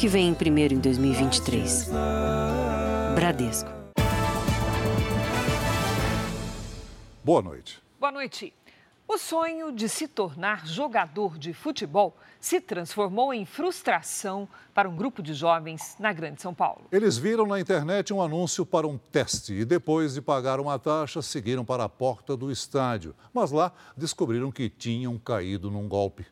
que vem primeiro em 2023. Bradesco. Boa noite. Boa noite. O sonho de se tornar jogador de futebol se transformou em frustração para um grupo de jovens na Grande São Paulo. Eles viram na internet um anúncio para um teste e, depois de pagar uma taxa, seguiram para a porta do estádio. Mas lá descobriram que tinham caído num golpe.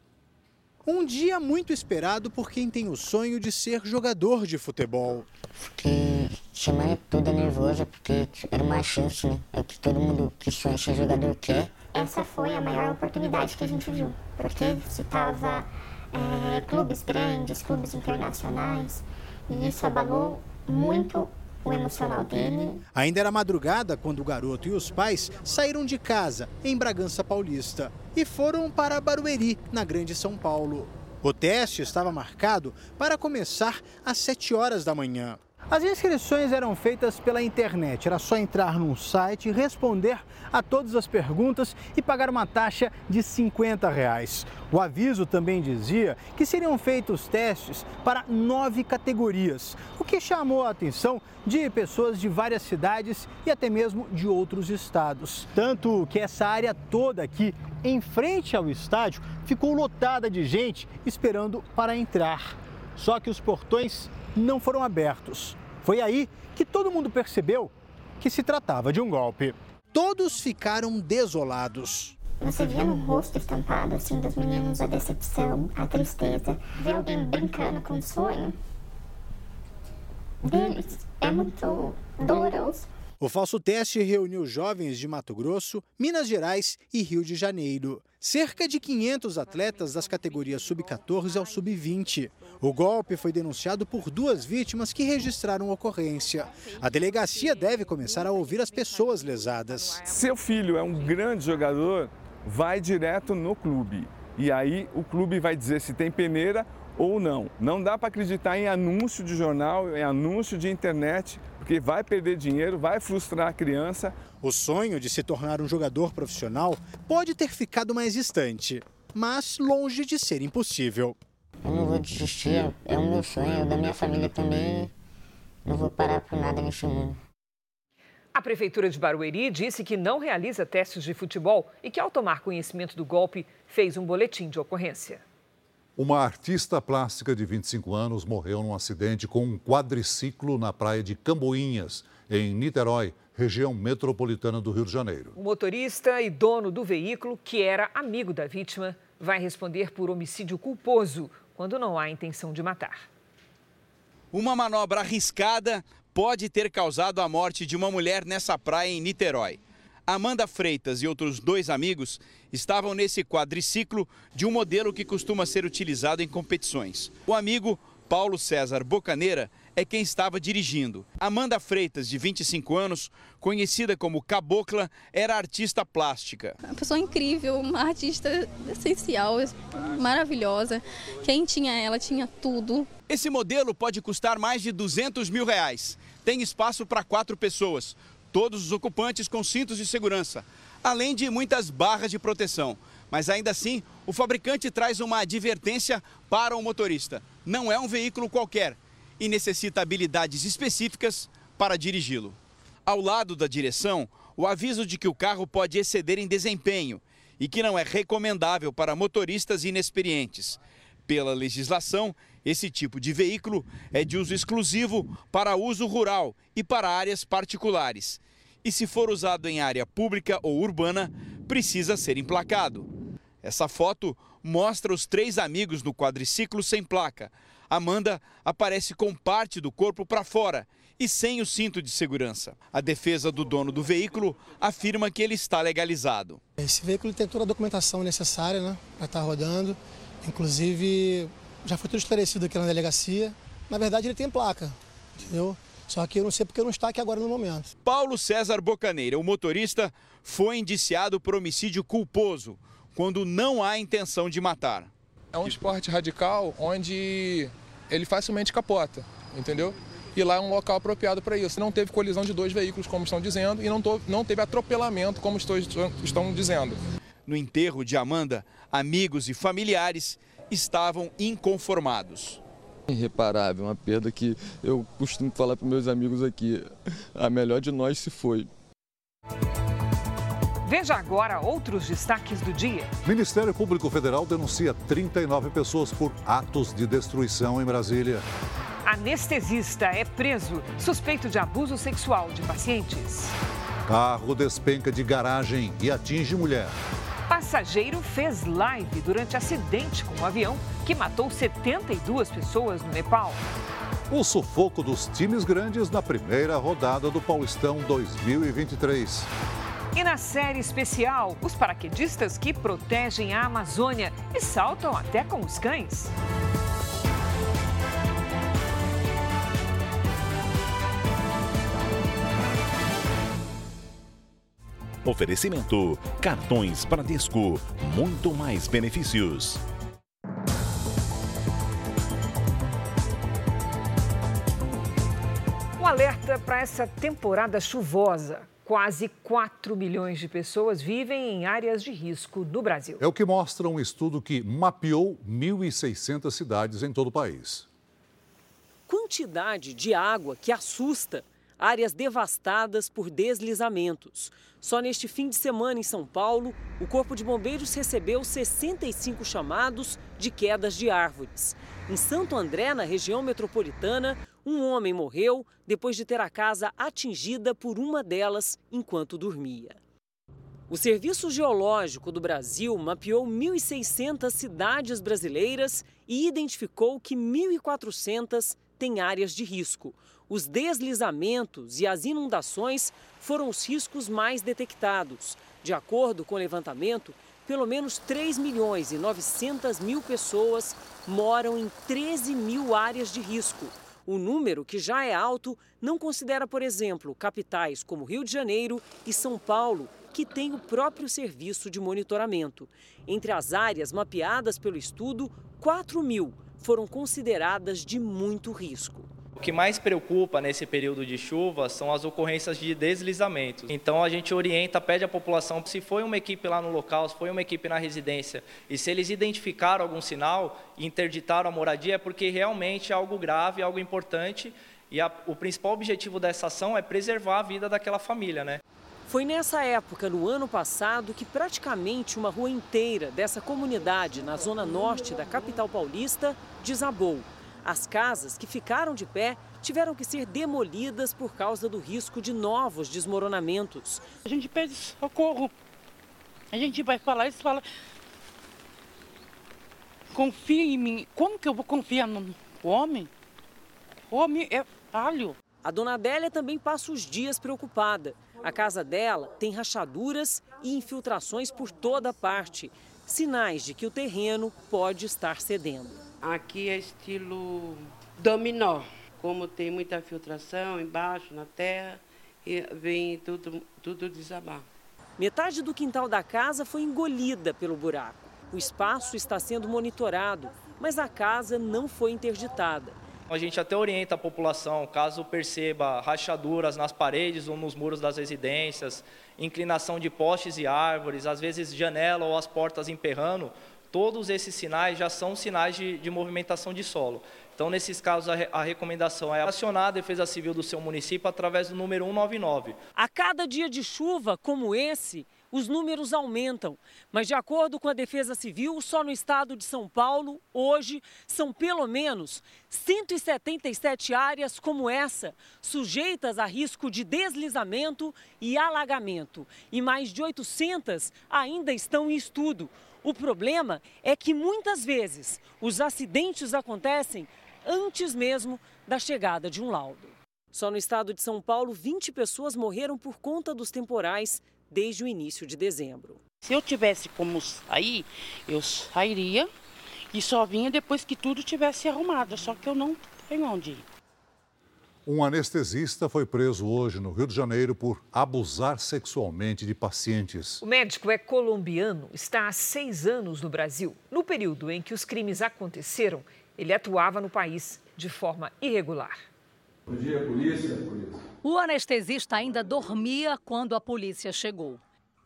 Um dia muito esperado por quem tem o sonho de ser jogador de futebol. Fiquei semana toda nervosa porque era uma chance, né? É que todo mundo que sonha ser jogador quer essa foi a maior oportunidade que a gente viu, porque citava é, clubes grandes, clubes internacionais, e isso abalou muito o emocional dele. Ainda era madrugada quando o garoto e os pais saíram de casa, em Bragança Paulista, e foram para Barueri, na Grande São Paulo. O teste estava marcado para começar às 7 horas da manhã. As inscrições eram feitas pela internet. Era só entrar num site, responder a todas as perguntas e pagar uma taxa de 50 reais. O aviso também dizia que seriam feitos testes para nove categorias, o que chamou a atenção de pessoas de várias cidades e até mesmo de outros estados. Tanto que essa área toda aqui, em frente ao estádio, ficou lotada de gente esperando para entrar. Só que os portões não foram abertos. Foi aí que todo mundo percebeu que se tratava de um golpe. Todos ficaram desolados. Você via no rosto estampado assim dos meninos a decepção, a tristeza, ver alguém brincando com o sonho deles é muito doloroso. O falso teste reuniu jovens de Mato Grosso, Minas Gerais e Rio de Janeiro. Cerca de 500 atletas das categorias sub-14 ao sub-20. O golpe foi denunciado por duas vítimas que registraram ocorrência. A delegacia deve começar a ouvir as pessoas lesadas. Seu filho é um grande jogador, vai direto no clube. E aí o clube vai dizer se tem peneira ou não. Não dá para acreditar em anúncio de jornal, em anúncio de internet, porque vai perder dinheiro, vai frustrar a criança. O sonho de se tornar um jogador profissional pode ter ficado mais distante, mas longe de ser impossível. Eu não vou desistir, é o meu sonho, da minha família também. Não vou parar por nada nesse mundo. A Prefeitura de Barueri disse que não realiza testes de futebol e que, ao tomar conhecimento do golpe, fez um boletim de ocorrência. Uma artista plástica de 25 anos morreu num acidente com um quadriciclo na praia de Camboinhas, em Niterói, região metropolitana do Rio de Janeiro. O motorista e dono do veículo, que era amigo da vítima, vai responder por homicídio culposo quando não há intenção de matar. Uma manobra arriscada pode ter causado a morte de uma mulher nessa praia em Niterói. Amanda Freitas e outros dois amigos estavam nesse quadriciclo de um modelo que costuma ser utilizado em competições. O amigo Paulo César Bocaneira é quem estava dirigindo. Amanda Freitas, de 25 anos, conhecida como Cabocla, era artista plástica. Uma pessoa incrível, uma artista essencial, maravilhosa. Quem tinha ela tinha tudo. Esse modelo pode custar mais de 200 mil reais. Tem espaço para quatro pessoas todos os ocupantes com cintos de segurança, além de muitas barras de proteção. Mas ainda assim, o fabricante traz uma advertência para o motorista: não é um veículo qualquer e necessita habilidades específicas para dirigi-lo. Ao lado da direção, o aviso de que o carro pode exceder em desempenho e que não é recomendável para motoristas inexperientes. Pela legislação, esse tipo de veículo é de uso exclusivo para uso rural e para áreas particulares. E se for usado em área pública ou urbana, precisa ser emplacado. Essa foto mostra os três amigos no quadriciclo sem placa. Amanda aparece com parte do corpo para fora e sem o cinto de segurança. A defesa do dono do veículo afirma que ele está legalizado. Esse veículo tem toda a documentação necessária né, para estar rodando. Inclusive, já foi tudo esclarecido aqui na delegacia. Na verdade, ele tem placa, entendeu? Só que eu não sei porque não está aqui agora no momento. Paulo César Bocaneira, o motorista, foi indiciado por homicídio culposo, quando não há intenção de matar. É um esporte radical onde ele facilmente capota, entendeu? E lá é um local apropriado para isso. Não teve colisão de dois veículos, como estão dizendo, e não, não teve atropelamento, como estou, estão dizendo. No enterro de Amanda, amigos e familiares estavam inconformados. Irreparável, uma perda que eu costumo falar para meus amigos aqui, a melhor de nós se foi. Veja agora outros destaques do dia. Ministério Público Federal denuncia 39 pessoas por atos de destruição em Brasília. Anestesista é preso, suspeito de abuso sexual de pacientes. Carro despenca de garagem e atinge mulher. Passageiro fez live durante acidente com um avião que matou 72 pessoas no Nepal. O sufoco dos times grandes na primeira rodada do Paulistão 2023. E na série especial, os paraquedistas que protegem a Amazônia e saltam até com os cães. Oferecimento: cartões Bradesco, muito mais benefícios. Um alerta para essa temporada chuvosa. Quase 4 milhões de pessoas vivem em áreas de risco no Brasil. É o que mostra um estudo que mapeou 1.600 cidades em todo o país. Quantidade de água que assusta áreas devastadas por deslizamentos. Só neste fim de semana em São Paulo, o Corpo de Bombeiros recebeu 65 chamados de quedas de árvores. Em Santo André, na região metropolitana, um homem morreu depois de ter a casa atingida por uma delas enquanto dormia. O Serviço Geológico do Brasil mapeou 1.600 cidades brasileiras e identificou que 1.400 têm áreas de risco. Os deslizamentos e as inundações foram os riscos mais detectados. De acordo com o levantamento, pelo menos 3 milhões e 900 mil pessoas moram em 13 mil áreas de risco. O número, que já é alto, não considera, por exemplo, capitais como Rio de Janeiro e São Paulo, que têm o próprio serviço de monitoramento. Entre as áreas mapeadas pelo estudo, 4 mil foram consideradas de muito risco. O que mais preocupa nesse período de chuva são as ocorrências de deslizamentos. Então a gente orienta, pede à população, se foi uma equipe lá no local, se foi uma equipe na residência, e se eles identificaram algum sinal e interditaram a moradia, é porque realmente é algo grave, algo importante, e a, o principal objetivo dessa ação é preservar a vida daquela família, né? Foi nessa época, no ano passado, que praticamente uma rua inteira dessa comunidade na zona norte da capital paulista desabou. As casas que ficaram de pé tiveram que ser demolidas por causa do risco de novos desmoronamentos. A gente pede socorro. A gente vai falar, eles falam. Confia em mim. Como que eu vou confiar no homem? O homem é falho. A dona Adélia também passa os dias preocupada. A casa dela tem rachaduras e infiltrações por toda parte sinais de que o terreno pode estar cedendo. Aqui é estilo dominó, como tem muita filtração embaixo na terra e vem tudo, tudo desabar. Metade do quintal da casa foi engolida pelo buraco. O espaço está sendo monitorado, mas a casa não foi interditada. A gente até orienta a população, caso perceba rachaduras nas paredes ou nos muros das residências, inclinação de postes e árvores, às vezes janela ou as portas emperrando, todos esses sinais já são sinais de, de movimentação de solo. Então, nesses casos, a, a, recomendação é acionar a Defesa Civil do seu município através do número 199. A cada dia de chuva como esse, os números aumentam. Mas, de acordo com a Defesa Civil, só no estado de São Paulo, hoje, são pelo menos 177 áreas como essa, sujeitas a risco de deslizamento e alagamento. E mais de 800 ainda estão em estudo. O problema é que muitas vezes os acidentes acontecem antes mesmo da chegada de um laudo. Só no estado de São Paulo, 20 pessoas morreram por conta dos temporais desde o início de dezembro. Se eu tivesse como sair, eu sairia e só vinha depois que tudo tivesse arrumado, só que eu não tenho onde ir. Um anestesista foi preso hoje no Rio de Janeiro por abusar sexualmente de pacientes. O médico é colombiano, está há seis anos no Brasil. No período em que os crimes aconteceram, ele atuava no país de forma irregular. Bom dia, polícia. polícia. O anestesista ainda dormia quando a polícia chegou.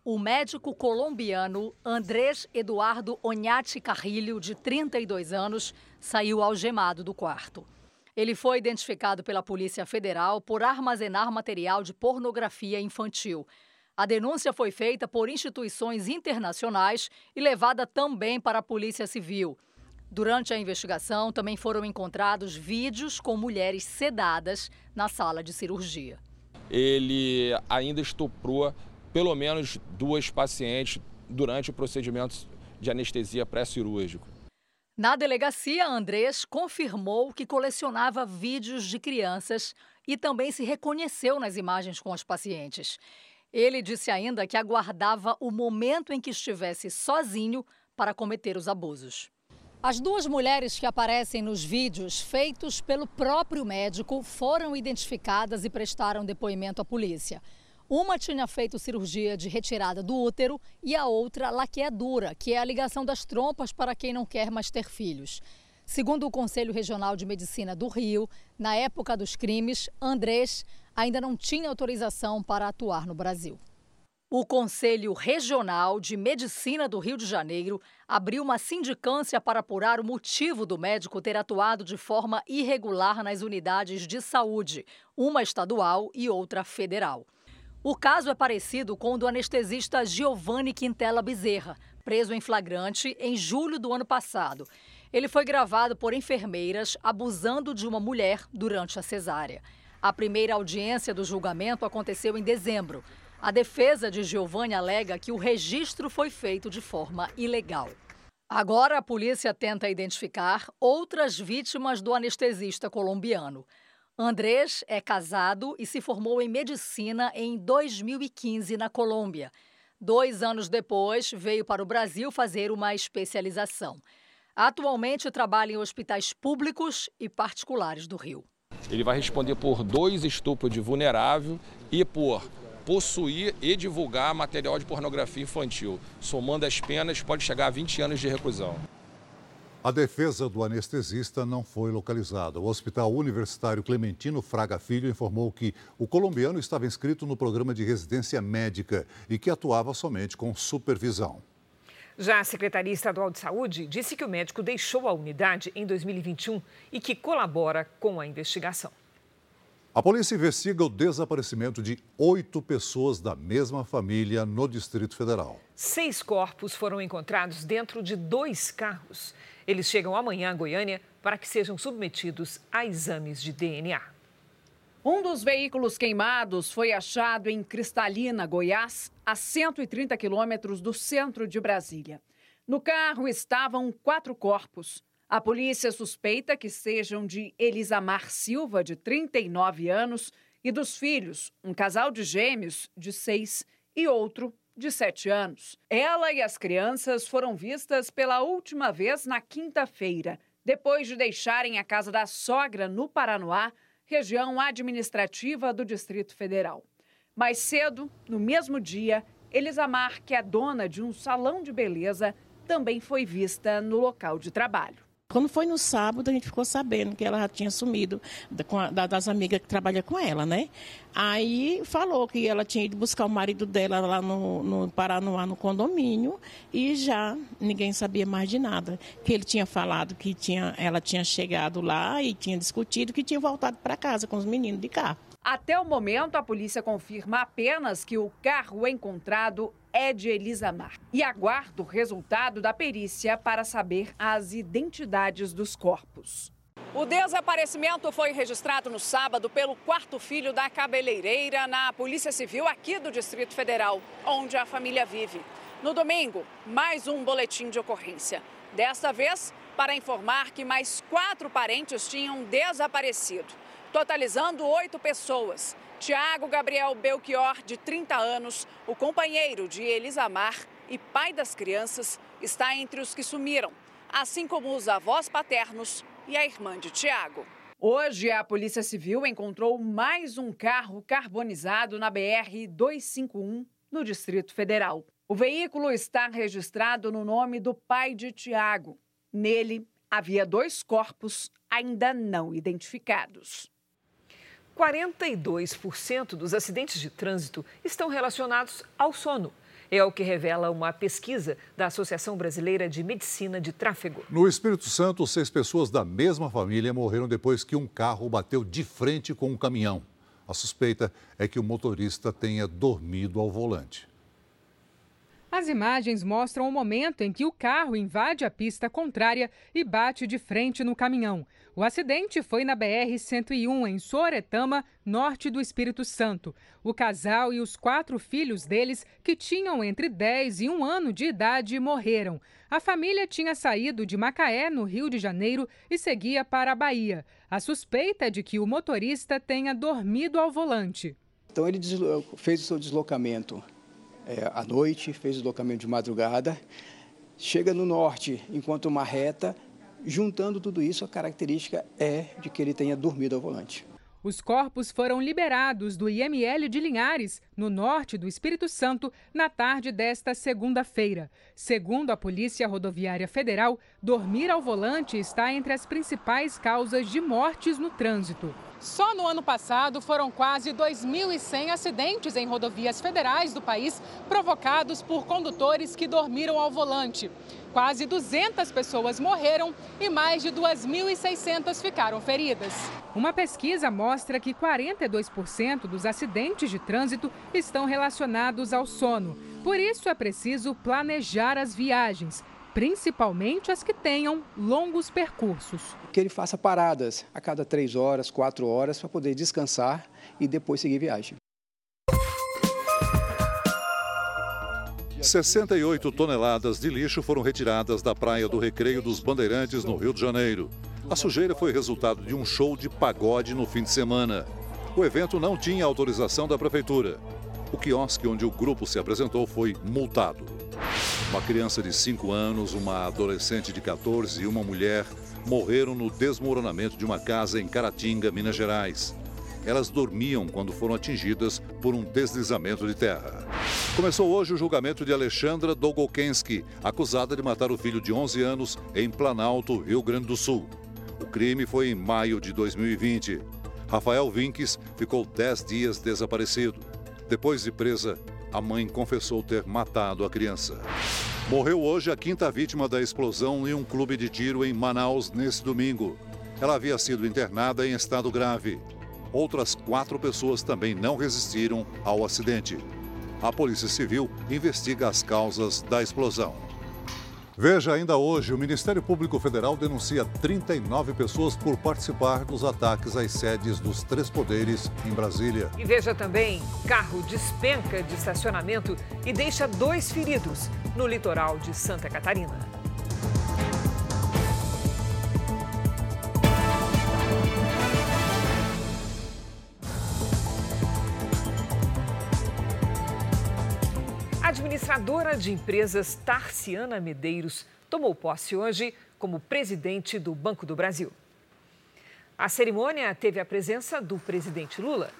O médico colombiano Andrés Eduardo Oñate Carrilho, de 32 anos, saiu algemado do quarto. Ele foi identificado pela Polícia Federal por armazenar material de pornografia infantil. A denúncia foi feita por instituições internacionais e levada também para a Polícia Civil. Durante a investigação, também foram encontrados vídeos com mulheres sedadas na sala de cirurgia. Ele ainda estuprou pelo menos duas pacientes durante o procedimento de anestesia pré-cirúrgico. Na delegacia, Andrés confirmou que colecionava vídeos de crianças e também se reconheceu nas imagens com as pacientes. Ele disse ainda que aguardava o momento em que estivesse sozinho para cometer os abusos. As duas mulheres que aparecem nos vídeos feitos pelo próprio médico foram identificadas e prestaram depoimento à polícia. Uma tinha feito cirurgia de retirada do útero e a outra laqueadura, que é a ligação das trompas para quem não quer mais ter filhos. Segundo o Conselho Regional de Medicina do Rio, na época dos crimes, Andrés ainda não tinha autorização para atuar no Brasil. O Conselho Regional de Medicina do Rio de Janeiro abriu uma sindicância para apurar o motivo do médico ter atuado de forma irregular nas unidades de saúde, uma estadual e outra federal. O caso é parecido com o do anestesista Giovanni Quintela Bezerra, preso em flagrante em julho do ano passado. Ele foi gravado por enfermeiras abusando de uma mulher durante a cesárea. A primeira audiência do julgamento aconteceu em dezembro. A defesa de Giovanni alega que o registro foi feito de forma ilegal. Agora a polícia tenta identificar outras vítimas do anestesista colombiano. Andrés é casado e se formou em medicina em 2015 na Colômbia. Dois anos depois, veio para o Brasil fazer uma especialização. Atualmente trabalha em hospitais públicos e particulares do Rio. Ele vai responder por dois estupros de vulnerável e por possuir e divulgar material de pornografia infantil. Somando as penas, pode chegar a 20 anos de reclusão. A defesa do anestesista não foi localizada. O Hospital Universitário Clementino Fraga Filho informou que o colombiano estava inscrito no programa de residência médica e que atuava somente com supervisão. Já a Secretaria Estadual de Saúde disse que o médico deixou a unidade em 2021 e que colabora com a investigação. A polícia investiga o desaparecimento de oito pessoas da mesma família no Distrito Federal. Seis corpos foram encontrados dentro de dois carros. Eles chegam amanhã a Goiânia para que sejam submetidos a exames de DNA. Um dos veículos queimados foi achado em Cristalina, Goiás, a 130 quilômetros do centro de Brasília. No carro estavam quatro corpos. A polícia suspeita que sejam de Elisamar Silva, de 39 anos, e dos filhos, um casal de gêmeos de 6 e outro de 7 anos. Ela e as crianças foram vistas pela última vez na quinta-feira, depois de deixarem a casa da sogra no Paranoá, região administrativa do Distrito Federal. Mais cedo, no mesmo dia, Elisamar, que é dona de um salão de beleza, também foi vista no local de trabalho. Quando foi no sábado, a gente ficou sabendo que ela já tinha sumido das amigas que trabalham com ela, né? Aí falou que ela tinha ido buscar o marido dela lá no, no Paranoá, no condomínio, e já ninguém sabia mais de nada. Que ele tinha falado que tinha, ela tinha chegado lá e tinha discutido que tinha voltado para casa com os meninos de carro. Até o momento, a polícia confirma apenas que o carro encontrado é de Elisamar e aguarda o resultado da perícia para saber as identidades dos corpos. O desaparecimento foi registrado no sábado pelo quarto filho da cabeleireira na Polícia Civil aqui do Distrito Federal, onde a família vive. No domingo, mais um boletim de ocorrência. Desta vez, para informar que mais quatro parentes tinham desaparecido, totalizando oito pessoas. Tiago Gabriel Belchior, de 30 anos, o companheiro de Elisamar e pai das crianças, está entre os que sumiram, assim como os avós paternos e a irmã de Tiago. Hoje, a Polícia Civil encontrou mais um carro carbonizado na BR-251, no Distrito Federal. O veículo está registrado no nome do pai de Tiago. Nele, havia dois corpos ainda não identificados. 42% dos acidentes de trânsito estão relacionados ao sono. É o que revela uma pesquisa da Associação Brasileira de Medicina de Tráfego. No Espírito Santo, seis pessoas da mesma família morreram depois que um carro bateu de frente com um caminhão. A suspeita é que o motorista tenha dormido ao volante. As imagens mostram o momento em que o carro invade a pista contrária e bate de frente no caminhão. O acidente foi na BR-101, em Soretama, norte do Espírito Santo. O casal e os quatro filhos deles, que tinham entre 10 e 1 ano de idade, morreram. A família tinha saído de Macaé, no Rio de Janeiro, e seguia para a Bahia. A suspeita é de que o motorista tenha dormido ao volante. Então ele fez o seu deslocamento é, à noite, fez o deslocamento de madrugada, chega no norte enquanto uma reta, juntando tudo isso, a característica é de que ele tenha dormido ao volante. Os corpos foram liberados do IML de Linhares, no norte do Espírito Santo, na tarde desta segunda-feira. Segundo a Polícia Rodoviária Federal, dormir ao volante está entre as principais causas de mortes no trânsito. Só no ano passado foram quase 2.100 acidentes em rodovias federais do país provocados por condutores que dormiram ao volante. Quase 200 pessoas morreram e mais de 2.600 ficaram feridas. Uma pesquisa mostra que 42% dos acidentes de trânsito estão relacionados ao sono. Por isso é preciso planejar as viagens, principalmente as que tenham longos percursos. Que ele faça paradas a cada três horas, quatro horas, para poder descansar e depois seguir viagem. 68 toneladas de lixo foram retiradas da praia do Recreio dos Bandeirantes, no Rio de Janeiro. A sujeira foi resultado de um show de pagode no fim de semana. O evento não tinha autorização da prefeitura. O quiosque onde o grupo se apresentou foi multado. Uma criança de 5 anos, uma adolescente de 14 e uma mulher morreram no desmoronamento de uma casa em Caratinga, Minas Gerais. Elas dormiam quando foram atingidas por um deslizamento de terra. Começou hoje o julgamento de Alexandra Dolgokensky, acusada de matar o filho de 11 anos em Planalto, Rio Grande do Sul. O crime foi em maio de 2020. Rafael Vinques ficou 10 dias desaparecido. Depois de presa, a mãe confessou ter matado a criança. Morreu hoje a quinta vítima da explosão em um clube de tiro em Manaus nesse domingo. Ela havia sido internada em estado grave. Outras quatro pessoas também não resistiram ao acidente. A Polícia Civil investiga as causas da explosão. Veja ainda hoje, o Ministério Público Federal denuncia 39 pessoas por participar dos ataques às sedes dos três poderes em Brasília. E veja também, carro despenca de estacionamento e deixa dois feridos no litoral de Santa Catarina. Administradora de empresas Tarciana Medeiros tomou posse hoje como presidente do Banco do Brasil. A cerimônia teve a presença do presidente Lula.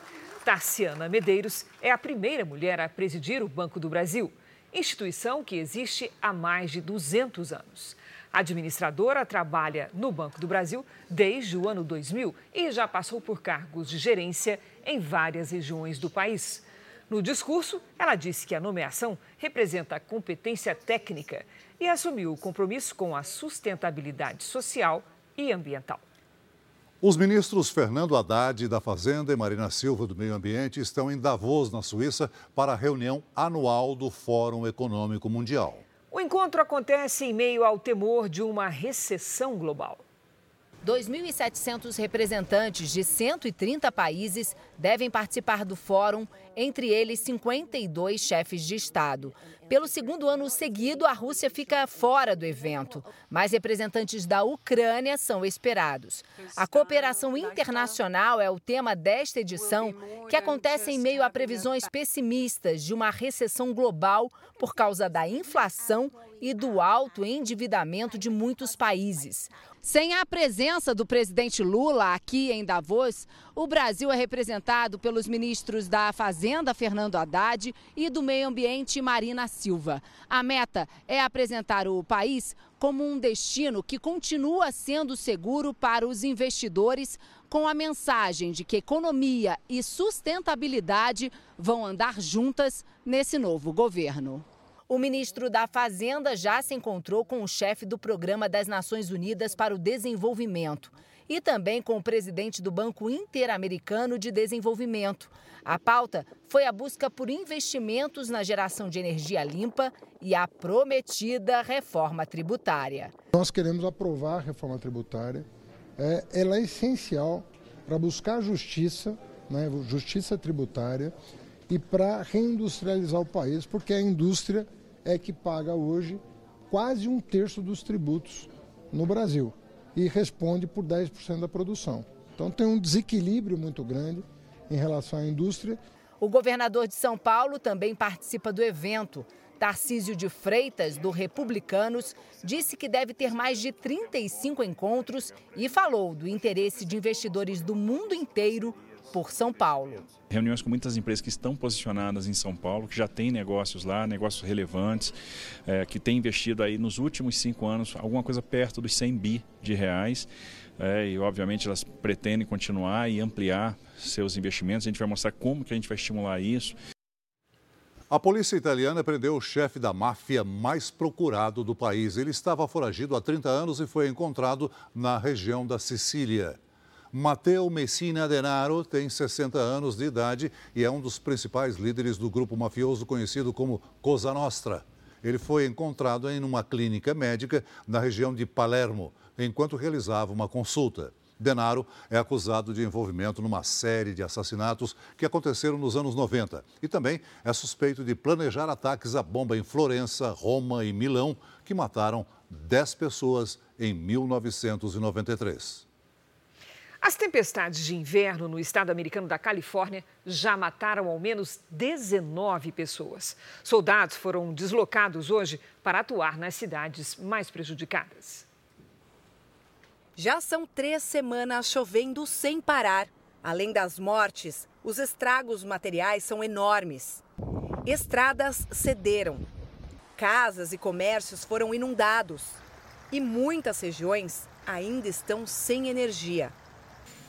Tarciana Medeiros é a primeira mulher a presidir o Banco do Brasil, instituição que existe há mais de 200 anos. A administradora trabalha no Banco do Brasil desde o ano 2000 e já passou por cargos de gerência em várias regiões do país. No discurso, ela disse que a nomeação representa competência técnica e assumiu o compromisso com a sustentabilidade social e ambiental. Os ministros Fernando Haddad da Fazenda e Marina Silva do Meio Ambiente estão em Davos, na Suíça, para a reunião anual do Fórum Econômico Mundial. O encontro acontece em meio ao temor de uma recessão global. 2.700 representantes de 130 países devem participar do fórum, entre eles 52 chefes de Estado. Pelo segundo ano seguido, a Rússia fica fora do evento, mas representantes da Ucrânia são esperados. A cooperação internacional é o tema desta edição, que acontece em meio a previsões pessimistas de uma recessão global por causa da inflação e do alto endividamento de muitos países. Sem a presença do presidente Lula aqui em Davos, o Brasil é representado pelos ministros da Fazenda, Fernando Haddad, e do Meio Ambiente, Marina Silva. A meta é apresentar o país como um destino que continua sendo seguro para os investidores, com a mensagem de que economia e sustentabilidade vão andar juntas nesse novo governo. O ministro da Fazenda já se encontrou com o chefe do Programa das Nações Unidas para o Desenvolvimento e também com o presidente do Banco Interamericano de Desenvolvimento. A pauta foi a busca por investimentos na geração de energia limpa e a prometida reforma tributária. Nós queremos aprovar a reforma tributária. É, ela é essencial para buscar justiça, né, justiça tributária e para reindustrializar o país, porque a indústria é que paga hoje quase um terço dos tributos no Brasil e responde por 10% da produção. Então tem um desequilíbrio muito grande em relação à indústria. O governador de São Paulo também participa do evento. Tarcísio de Freitas, do Republicanos, disse que deve ter mais de 35 encontros e falou do interesse de investidores do mundo inteiro por São Paulo. Reuniões com muitas empresas que estão posicionadas em São Paulo, que já têm negócios lá, negócios relevantes, é, que têm investido aí nos últimos cinco anos alguma coisa perto dos 100 bi de reais. É, e obviamente elas pretendem continuar e ampliar seus investimentos. A gente vai mostrar como que a gente vai estimular isso. A polícia italiana prendeu o chefe da máfia mais procurado do país. Ele estava foragido há 30 anos e foi encontrado na região da Sicília. Matteo Messina Denaro tem 60 anos de idade e é um dos principais líderes do grupo mafioso conhecido como Cosa Nostra. Ele foi encontrado em uma clínica médica na região de Palermo, enquanto realizava uma consulta. Denaro é acusado de envolvimento numa série de assassinatos que aconteceram nos anos 90 e também é suspeito de planejar ataques à bomba em Florença, Roma e Milão, que mataram 10 pessoas em 1993. As tempestades de inverno no estado americano da Califórnia já mataram ao menos 19 pessoas. Soldados foram deslocados hoje para atuar nas cidades mais prejudicadas. Já são três semanas chovendo sem parar. Além das mortes, os estragos materiais são enormes. Estradas cederam, casas e comércios foram inundados e muitas regiões ainda estão sem energia.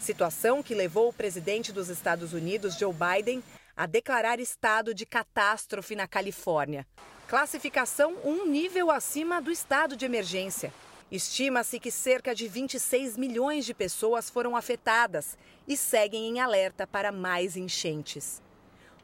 Situação que levou o presidente dos Estados Unidos, Joe Biden, a declarar estado de catástrofe na Califórnia. Classificação um nível acima do estado de emergência. Estima-se que cerca de 26 milhões de pessoas foram afetadas e seguem em alerta para mais enchentes.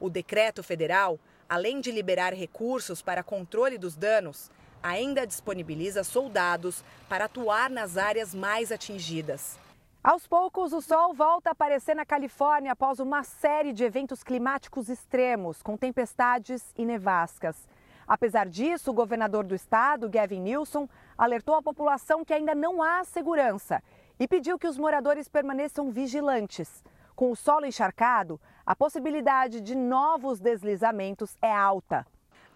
O decreto federal, além de liberar recursos para controle dos danos, ainda disponibiliza soldados para atuar nas áreas mais atingidas. Aos poucos, o sol volta a aparecer na Califórnia após uma série de eventos climáticos extremos, com tempestades e nevascas. Apesar disso, o governador do estado, Gavin Newsom, alertou a população que ainda não há segurança e pediu que os moradores permaneçam vigilantes. Com o solo encharcado, a possibilidade de novos deslizamentos é alta.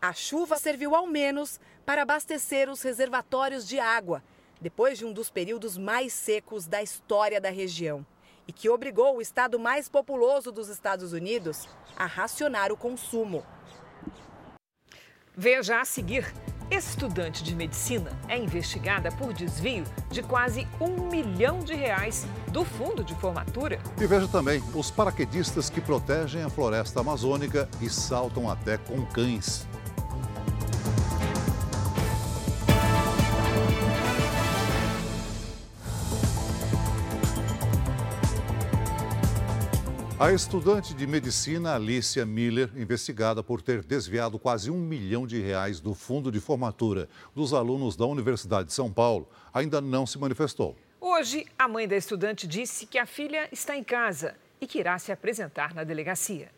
A chuva serviu ao menos para abastecer os reservatórios de água depois de um dos períodos mais secos da história da região e que obrigou o estado mais populoso dos Estados Unidos a racionar o consumo. Veja a seguir. Estudante de medicina é investigada por desvio de quase um milhão de reais do fundo de formatura. E veja também os paraquedistas que protegem a floresta amazônica e saltam até com cães. A estudante de medicina Alicia Miller, investigada por ter desviado quase um milhão de reais do fundo de formatura dos alunos da Universidade de São Paulo, ainda não se manifestou. Hoje, a mãe da estudante disse que a filha está em casa e que irá se apresentar na delegacia.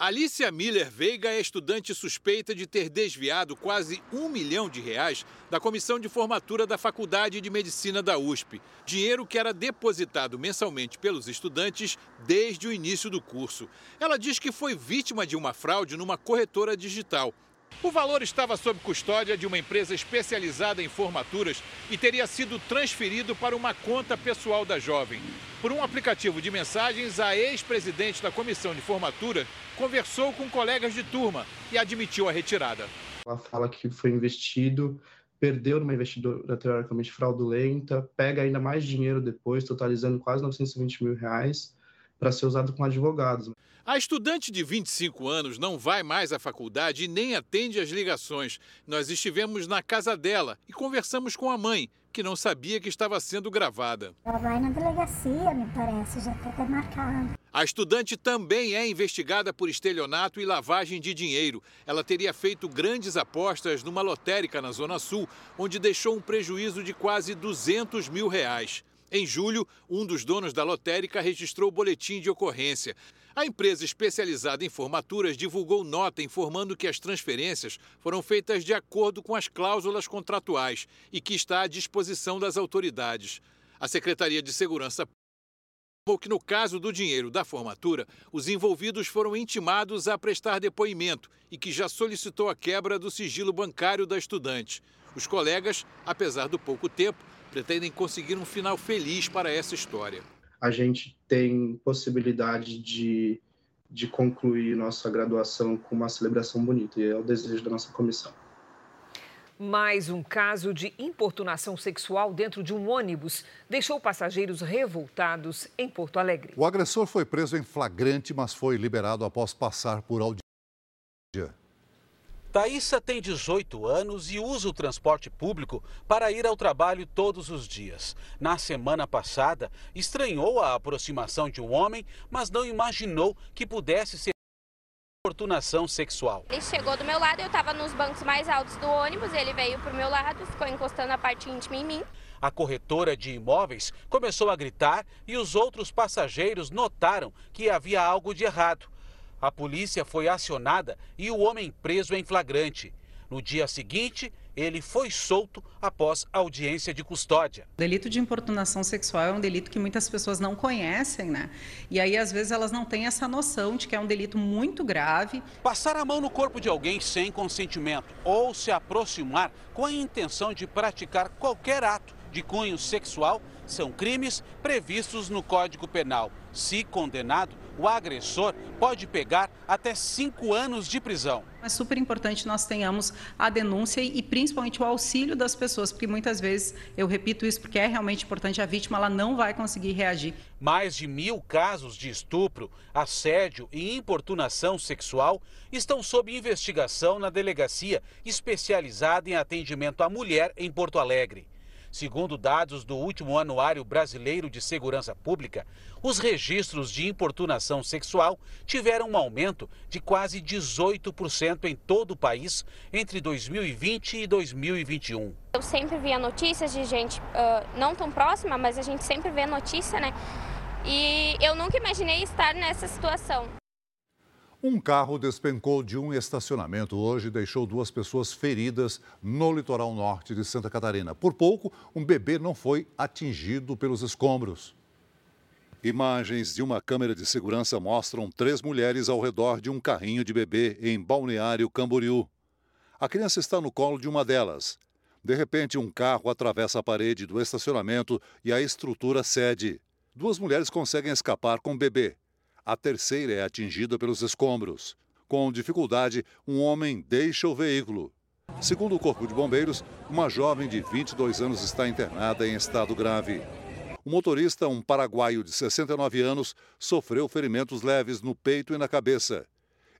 Alicia Miller Veiga é estudante suspeita de ter desviado quase um milhão de reais da comissão de formatura da Faculdade de Medicina da USP. Dinheiro que era depositado mensalmente pelos estudantes desde o início do curso. Ela diz que foi vítima de uma fraude numa corretora digital. O valor estava sob custódia de uma empresa especializada em formaturas e teria sido transferido para uma conta pessoal da jovem. Por um aplicativo de mensagens, a ex-presidente da comissão de formatura conversou com colegas de turma e admitiu a retirada. Ela fala que foi investido, perdeu numa investidora teoricamente fraudulenta, pega ainda mais dinheiro depois, totalizando quase 920 mil reais, para ser usado com advogados. A estudante de 25 anos não vai mais à faculdade e nem atende às ligações. Nós estivemos na casa dela e conversamos com a mãe, que não sabia que estava sendo gravada. Ela vai na delegacia, me parece, já está até marcado. A estudante também é investigada por estelionato e lavagem de dinheiro. Ela teria feito grandes apostas numa lotérica na Zona Sul, onde deixou um prejuízo de quase 200 mil reais. Em julho, um dos donos da lotérica registrou o boletim de ocorrência. A empresa especializada em formaturas divulgou nota informando que as transferências foram feitas de acordo com as cláusulas contratuais e que está à disposição das autoridades. A Secretaria de Segurança informou que, no caso do dinheiro da formatura, os envolvidos foram intimados a prestar depoimento e que já solicitou a quebra do sigilo bancário da estudante. Os colegas, apesar do pouco tempo, pretendem conseguir um final feliz para essa história a gente tem possibilidade de, de concluir nossa graduação com uma celebração bonita, e é o desejo da nossa comissão. Mais um caso de importunação sexual dentro de um ônibus deixou passageiros revoltados em Porto Alegre. O agressor foi preso em flagrante, mas foi liberado após passar por audiência. Thaísa tem 18 anos e usa o transporte público para ir ao trabalho todos os dias. Na semana passada, estranhou a aproximação de um homem, mas não imaginou que pudesse ser importunação sexual. Ele chegou do meu lado, eu estava nos bancos mais altos do ônibus, ele veio para o meu lado, ficou encostando a parte íntima em mim. A corretora de imóveis começou a gritar e os outros passageiros notaram que havia algo de errado. A polícia foi acionada e o homem preso em flagrante. No dia seguinte, ele foi solto após audiência de custódia. O delito de importunação sexual é um delito que muitas pessoas não conhecem, né? E aí, às vezes, elas não têm essa noção de que é um delito muito grave. Passar a mão no corpo de alguém sem consentimento ou se aproximar com a intenção de praticar qualquer ato de cunho sexual são crimes previstos no Código Penal. Se condenado, o agressor pode pegar até cinco anos de prisão. É super importante nós tenhamos a denúncia e principalmente o auxílio das pessoas, porque muitas vezes, eu repito isso porque é realmente importante, a vítima ela não vai conseguir reagir. Mais de mil casos de estupro, assédio e importunação sexual estão sob investigação na delegacia especializada em atendimento à mulher em Porto Alegre. Segundo dados do último Anuário Brasileiro de Segurança Pública, os registros de importunação sexual tiveram um aumento de quase 18% em todo o país entre 2020 e 2021. Eu sempre via notícias de gente uh, não tão próxima, mas a gente sempre vê notícia, né? E eu nunca imaginei estar nessa situação. Um carro despencou de um estacionamento hoje e deixou duas pessoas feridas no litoral norte de Santa Catarina. Por pouco, um bebê não foi atingido pelos escombros. Imagens de uma câmera de segurança mostram três mulheres ao redor de um carrinho de bebê em Balneário Camboriú. A criança está no colo de uma delas. De repente, um carro atravessa a parede do estacionamento e a estrutura cede. Duas mulheres conseguem escapar com o bebê. A terceira é atingida pelos escombros. Com dificuldade, um homem deixa o veículo. Segundo o Corpo de Bombeiros, uma jovem de 22 anos está internada em estado grave. O motorista, um paraguaio de 69 anos, sofreu ferimentos leves no peito e na cabeça.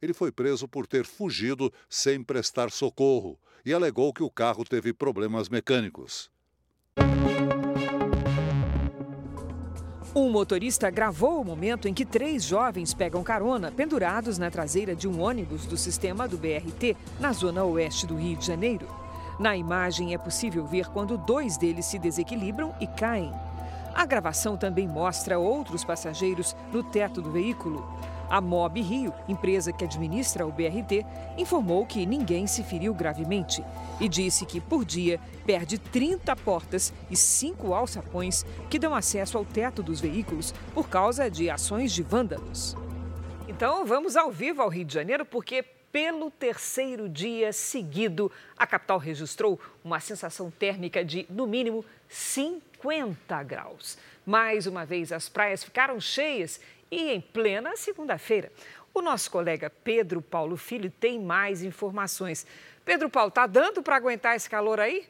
Ele foi preso por ter fugido sem prestar socorro e alegou que o carro teve problemas mecânicos. Um motorista gravou o momento em que três jovens pegam carona pendurados na traseira de um ônibus do sistema do BRT na zona oeste do Rio de Janeiro. Na imagem é possível ver quando dois deles se desequilibram e caem. A gravação também mostra outros passageiros no teto do veículo. A Mob Rio, empresa que administra o BRT, informou que ninguém se feriu gravemente e disse que por dia perde 30 portas e 5 alçapões que dão acesso ao teto dos veículos por causa de ações de vândalos. Então vamos ao vivo ao Rio de Janeiro, porque pelo terceiro dia seguido, a capital registrou uma sensação térmica de, no mínimo, 50 graus. Mais uma vez, as praias ficaram cheias e em plena segunda-feira. O nosso colega Pedro Paulo Filho tem mais informações. Pedro Paulo, tá dando para aguentar esse calor aí?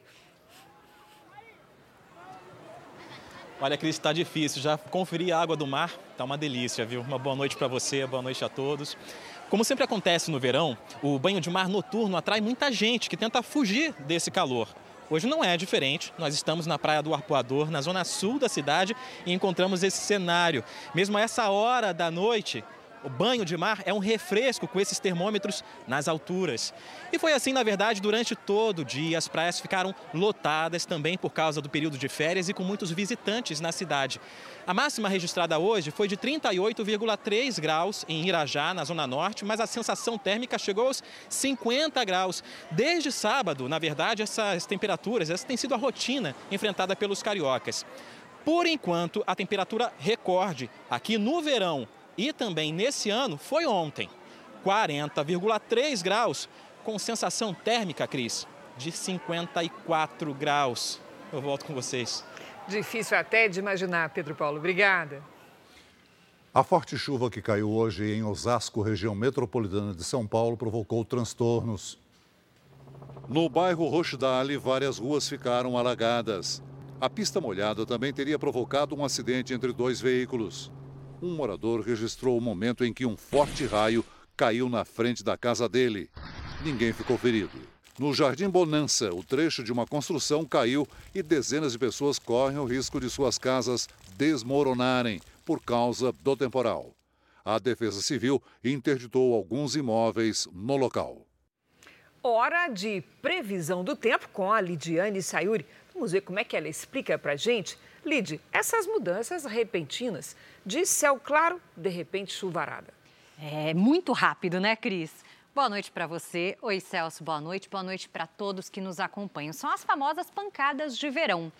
Olha, Cris, está difícil. Já conferi a água do mar, tá uma delícia, viu? Uma boa noite para você, boa noite a todos. Como sempre acontece no verão, o banho de mar noturno atrai muita gente que tenta fugir desse calor. Hoje não é diferente. Nós estamos na Praia do Arpoador, na zona sul da cidade, e encontramos esse cenário. Mesmo a essa hora da noite, o banho de mar é um refresco com esses termômetros nas alturas. E foi assim, na verdade, durante todo o dia. As praias ficaram lotadas também por causa do período de férias e com muitos visitantes na cidade. A máxima registrada hoje foi de 38,3 graus em Irajá, na Zona Norte, mas a sensação térmica chegou aos 50 graus. Desde sábado, na verdade, essas temperaturas, essa tem sido a rotina enfrentada pelos cariocas. Por enquanto, a temperatura recorde aqui no verão e também nesse ano foi ontem. 40,3 graus, com sensação térmica, Cris, de 54 graus. Eu volto com vocês. Difícil até de imaginar, Pedro Paulo. Obrigada. A forte chuva que caiu hoje em Osasco, região metropolitana de São Paulo, provocou transtornos. No bairro Rochdale, várias ruas ficaram alagadas. A pista molhada também teria provocado um acidente entre dois veículos um morador registrou o momento em que um forte raio caiu na frente da casa dele. Ninguém ficou ferido. No Jardim Bonança, o trecho de uma construção caiu e dezenas de pessoas correm o risco de suas casas desmoronarem por causa do temporal. A Defesa Civil interditou alguns imóveis no local. Hora de previsão do tempo com a Lidiane Sayuri. Vamos ver como é que ela explica para gente. Lid, essas mudanças repentinas de céu claro, de repente chuvarada. É muito rápido, né, Cris? Boa noite para você. Oi, Celso. Boa noite. Boa noite para todos que nos acompanham. São as famosas pancadas de verão.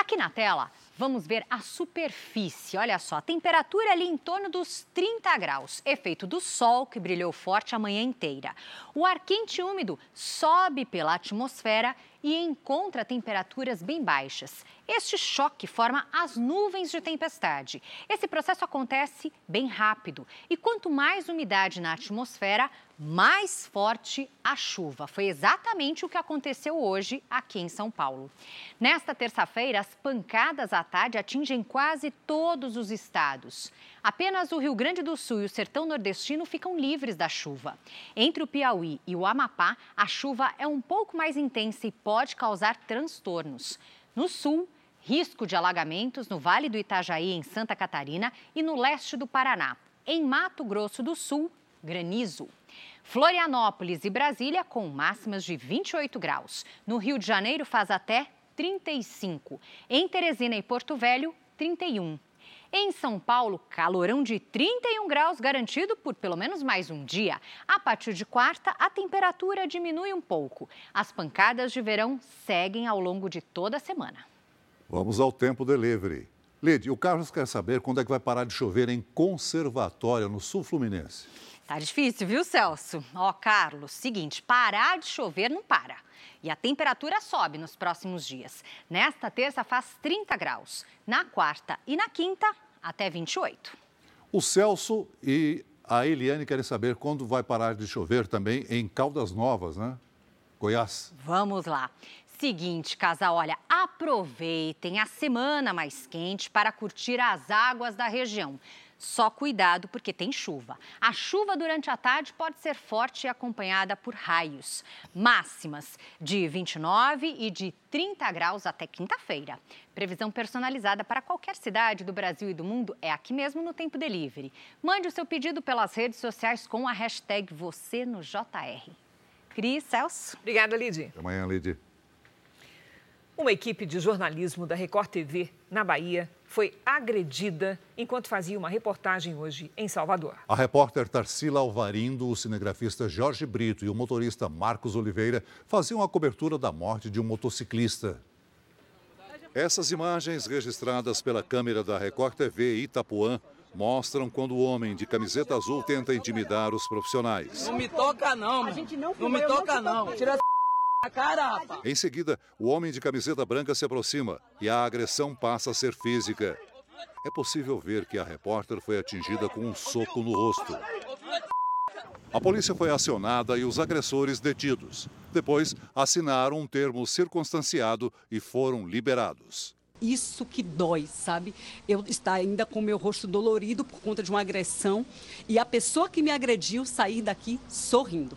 Aqui na tela, vamos ver a superfície. Olha só, a temperatura ali em torno dos 30 graus. Efeito do sol que brilhou forte a manhã inteira. O ar quente e úmido sobe pela atmosfera e encontra temperaturas bem baixas. Este choque forma as nuvens de tempestade. Esse processo acontece bem rápido e quanto mais umidade na atmosfera, mais forte a chuva. Foi exatamente o que aconteceu hoje aqui em São Paulo. Nesta terça-feira, pancadas à tarde atingem quase todos os estados. Apenas o Rio Grande do Sul e o sertão nordestino ficam livres da chuva. Entre o Piauí e o Amapá, a chuva é um pouco mais intensa e pode causar transtornos. No sul, Risco de alagamentos no Vale do Itajaí, em Santa Catarina, e no leste do Paraná. Em Mato Grosso do Sul, granizo. Florianópolis e Brasília com máximas de 28 graus. No Rio de Janeiro faz até 35. Em Teresina e Porto Velho, 31. Em São Paulo, calorão de 31 graus garantido por pelo menos mais um dia. A partir de quarta, a temperatura diminui um pouco. As pancadas de verão seguem ao longo de toda a semana. Vamos ao tempo delivery. Lid, o Carlos quer saber quando é que vai parar de chover em Conservatória, no sul fluminense. Tá difícil, viu, Celso? Ó, Carlos, seguinte, parar de chover não para. E a temperatura sobe nos próximos dias. Nesta terça faz 30 graus. Na quarta e na quinta, até 28. O Celso e a Eliane querem saber quando vai parar de chover também em Caldas Novas, né? Goiás. Vamos lá. Seguinte, casal, olha, aproveitem a semana mais quente para curtir as águas da região. Só cuidado porque tem chuva. A chuva durante a tarde pode ser forte e acompanhada por raios. Máximas de 29 e de 30 graus até quinta-feira. Previsão personalizada para qualquer cidade do Brasil e do mundo é aqui mesmo no Tempo Delivery. Mande o seu pedido pelas redes sociais com a hashtag você no JR. Cris, Celso. Obrigada, Lidy. Até amanhã, Lidy. Uma equipe de jornalismo da Record TV, na Bahia, foi agredida enquanto fazia uma reportagem hoje em Salvador. A repórter Tarsila Alvarindo, o cinegrafista Jorge Brito e o motorista Marcos Oliveira faziam a cobertura da morte de um motociclista. Essas imagens, registradas pela câmera da Record TV Itapuã, mostram quando o homem de camiseta azul tenta intimidar os profissionais. Não me toca não, não, não me toca não. Tira Cara, em seguida, o homem de camiseta branca se aproxima e a agressão passa a ser física. É possível ver que a repórter foi atingida com um soco no rosto. A polícia foi acionada e os agressores detidos. Depois, assinaram um termo circunstanciado e foram liberados. isso que dói, sabe? Eu estar ainda com meu rosto dolorido por conta de uma agressão e a pessoa que me agrediu sair daqui sorrindo.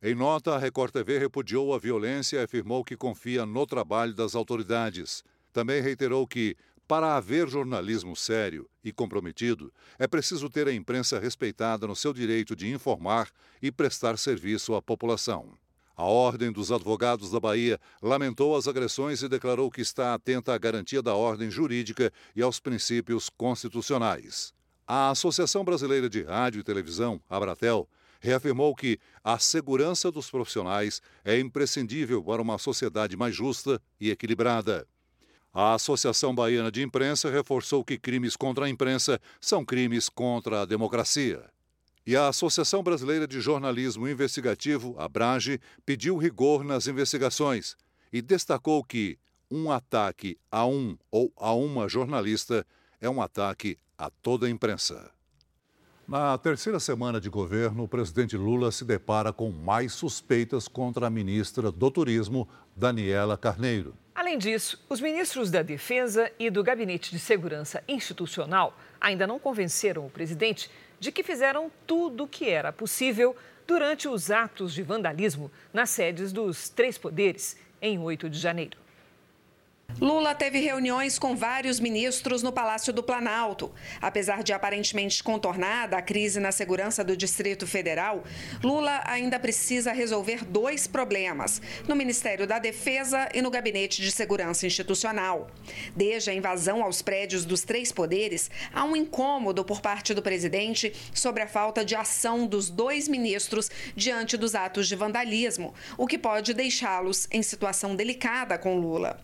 Em nota, a Record TV repudiou a violência e afirmou que confia no trabalho das autoridades. Também reiterou que, para haver jornalismo sério e comprometido, é preciso ter a imprensa respeitada no seu direito de informar e prestar serviço à população. A Ordem dos Advogados da Bahia lamentou as agressões e declarou que está atenta à garantia da ordem jurídica e aos princípios constitucionais. A Associação Brasileira de Rádio e Televisão, Abratel, reafirmou que a segurança dos profissionais é imprescindível para uma sociedade mais justa e equilibrada. A Associação Baiana de Imprensa reforçou que crimes contra a imprensa são crimes contra a democracia. E a Associação Brasileira de Jornalismo Investigativo, Abrage, pediu rigor nas investigações e destacou que um ataque a um ou a uma jornalista é um ataque a toda a imprensa. Na terceira semana de governo, o presidente Lula se depara com mais suspeitas contra a ministra do Turismo, Daniela Carneiro. Além disso, os ministros da Defesa e do Gabinete de Segurança Institucional ainda não convenceram o presidente de que fizeram tudo o que era possível durante os atos de vandalismo nas sedes dos três poderes em 8 de janeiro. Lula teve reuniões com vários ministros no Palácio do Planalto. Apesar de aparentemente contornada a crise na segurança do Distrito Federal, Lula ainda precisa resolver dois problemas: no Ministério da Defesa e no Gabinete de Segurança Institucional. Desde a invasão aos prédios dos três poderes, há um incômodo por parte do presidente sobre a falta de ação dos dois ministros diante dos atos de vandalismo, o que pode deixá-los em situação delicada com Lula.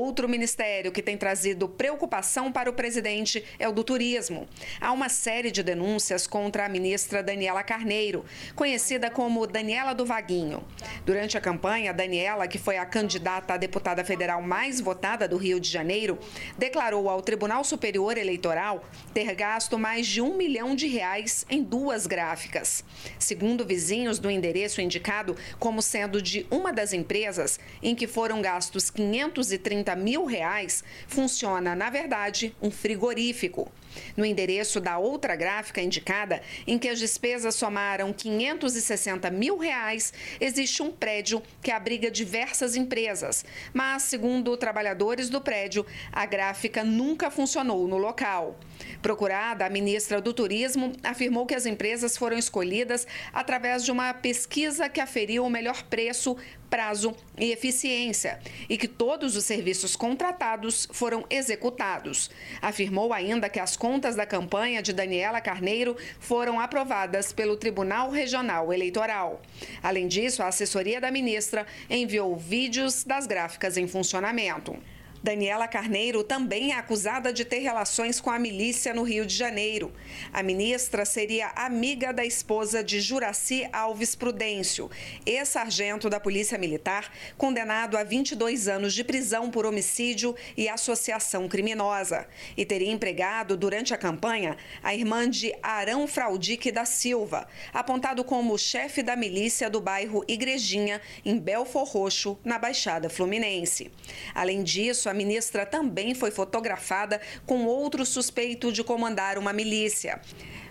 Outro ministério que tem trazido preocupação para o presidente é o do turismo. Há uma série de denúncias contra a ministra Daniela Carneiro, conhecida como Daniela do Vaguinho. Durante a campanha, Daniela, que foi a candidata a deputada federal mais votada do Rio de Janeiro, declarou ao Tribunal Superior Eleitoral ter gasto mais de um milhão de reais em duas gráficas. Segundo vizinhos do endereço indicado como sendo de uma das empresas em que foram gastos 530 150 mil reais, funciona, na verdade, um frigorífico. No endereço da outra gráfica indicada, em que as despesas somaram 560 mil reais, existe um prédio que abriga diversas empresas. Mas, segundo trabalhadores do prédio, a gráfica nunca funcionou no local. Procurada, a ministra do Turismo afirmou que as empresas foram escolhidas através de uma pesquisa que aferiu o melhor preço prazo e eficiência e que todos os serviços contratados foram executados. Afirmou ainda que as contas da campanha de Daniela Carneiro foram aprovadas pelo Tribunal Regional Eleitoral. Além disso, a assessoria da ministra enviou vídeos das gráficas em funcionamento. Daniela Carneiro também é acusada de ter relações com a milícia no Rio de Janeiro. A ministra seria amiga da esposa de Juraci Alves Prudêncio, ex-sargento da Polícia Militar, condenado a 22 anos de prisão por homicídio e associação criminosa. E teria empregado, durante a campanha, a irmã de Arão Fraudique da Silva, apontado como chefe da milícia do bairro Igrejinha, em Belfor Roxo, na Baixada Fluminense. Além disso, a ministra também foi fotografada com outro suspeito de comandar uma milícia.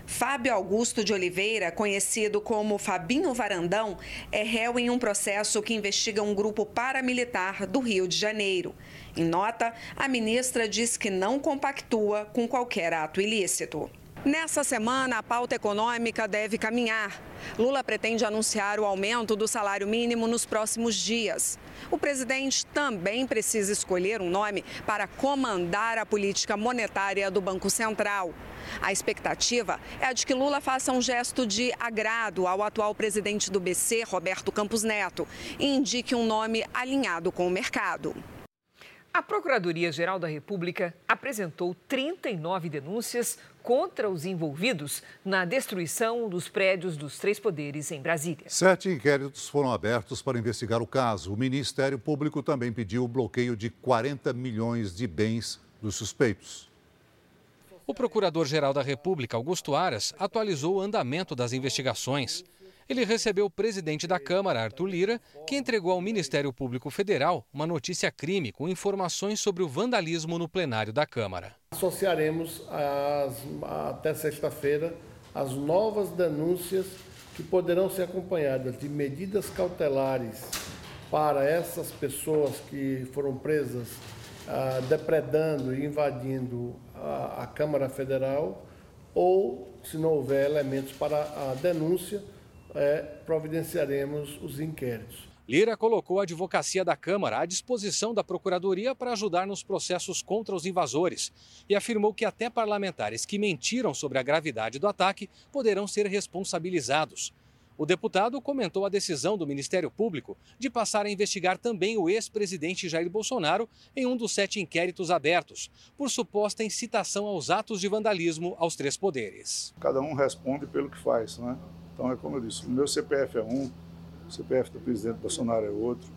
Fábio Augusto de Oliveira, conhecido como Fabinho Varandão, é réu em um processo que investiga um grupo paramilitar do Rio de Janeiro. Em nota, a ministra diz que não compactua com qualquer ato ilícito. Nessa semana, a pauta econômica deve caminhar. Lula pretende anunciar o aumento do salário mínimo nos próximos dias. O presidente também precisa escolher um nome para comandar a política monetária do Banco Central. A expectativa é a de que Lula faça um gesto de agrado ao atual presidente do BC, Roberto Campos Neto, e indique um nome alinhado com o mercado. A Procuradoria-Geral da República apresentou 39 denúncias contra os envolvidos na destruição dos prédios dos três poderes em Brasília. Sete inquéritos foram abertos para investigar o caso. O Ministério Público também pediu o bloqueio de 40 milhões de bens dos suspeitos. O Procurador-Geral da República, Augusto Aras, atualizou o andamento das investigações. Ele recebeu o presidente da Câmara, Arthur Lira, que entregou ao Ministério Público Federal uma notícia crime com informações sobre o vandalismo no plenário da Câmara. Associaremos as, até sexta-feira as novas denúncias que poderão ser acompanhadas de medidas cautelares para essas pessoas que foram presas ah, depredando e invadindo a, a Câmara Federal ou, se não houver elementos para a denúncia, é, providenciaremos os inquéritos. Lira colocou a advocacia da Câmara à disposição da Procuradoria para ajudar nos processos contra os invasores e afirmou que até parlamentares que mentiram sobre a gravidade do ataque poderão ser responsabilizados. O deputado comentou a decisão do Ministério Público de passar a investigar também o ex-presidente Jair Bolsonaro em um dos sete inquéritos abertos, por suposta incitação aos atos de vandalismo aos três poderes. Cada um responde pelo que faz, né? Então é como eu disse, o meu CPF é um, o CPF do presidente Bolsonaro é outro.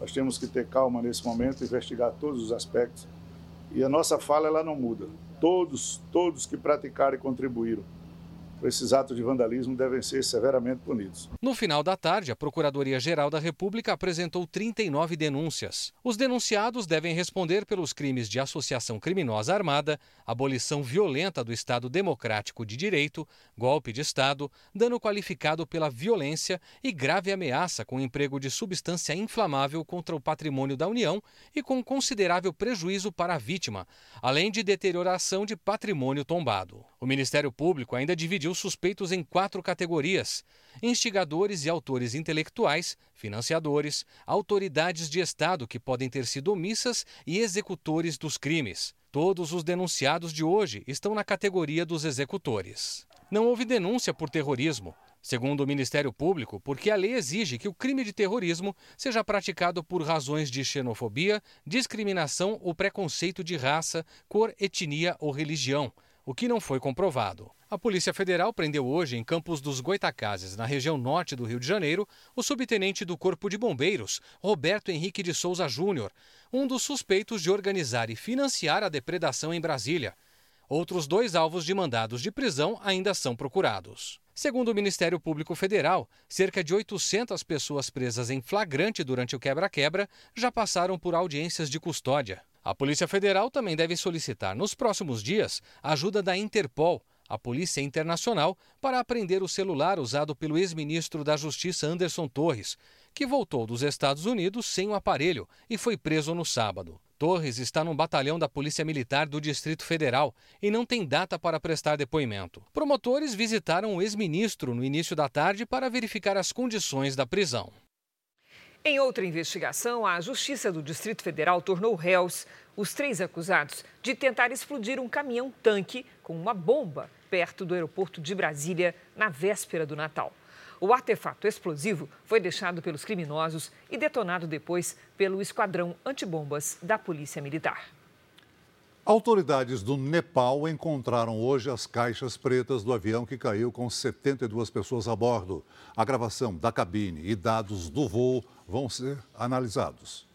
Nós temos que ter calma nesse momento, investigar todos os aspectos. E a nossa fala ela não muda. Todos, todos que praticaram e contribuíram esses atos de vandalismo devem ser severamente punidos. No final da tarde, a Procuradoria-Geral da República apresentou 39 denúncias. Os denunciados devem responder pelos crimes de associação criminosa armada, abolição violenta do Estado Democrático de Direito, golpe de Estado, dano qualificado pela violência e grave ameaça com emprego de substância inflamável contra o patrimônio da União e com considerável prejuízo para a vítima, além de deterioração de patrimônio tombado. O Ministério Público ainda dividiu suspeitos em quatro categorias: instigadores e autores intelectuais, financiadores, autoridades de Estado que podem ter sido omissas e executores dos crimes. Todos os denunciados de hoje estão na categoria dos executores. Não houve denúncia por terrorismo, segundo o Ministério Público, porque a lei exige que o crime de terrorismo seja praticado por razões de xenofobia, discriminação ou preconceito de raça, cor, etnia ou religião, o que não foi comprovado. A Polícia Federal prendeu hoje, em Campos dos Goitacazes, na região norte do Rio de Janeiro, o subtenente do Corpo de Bombeiros, Roberto Henrique de Souza Júnior, um dos suspeitos de organizar e financiar a depredação em Brasília. Outros dois alvos de mandados de prisão ainda são procurados. Segundo o Ministério Público Federal, cerca de 800 pessoas presas em flagrante durante o quebra-quebra já passaram por audiências de custódia. A Polícia Federal também deve solicitar nos próximos dias a ajuda da Interpol, a Polícia Internacional, para apreender o celular usado pelo ex-ministro da Justiça Anderson Torres, que voltou dos Estados Unidos sem o aparelho e foi preso no sábado. Torres está num batalhão da Polícia Militar do Distrito Federal e não tem data para prestar depoimento. Promotores visitaram o ex-ministro no início da tarde para verificar as condições da prisão. Em outra investigação, a Justiça do Distrito Federal tornou réus os três acusados de tentar explodir um caminhão-tanque com uma bomba perto do aeroporto de Brasília na véspera do Natal. O artefato explosivo foi deixado pelos criminosos e detonado depois pelo esquadrão antibombas da Polícia Militar. Autoridades do Nepal encontraram hoje as caixas pretas do avião que caiu com 72 pessoas a bordo. A gravação da cabine e dados do voo vão ser analisados.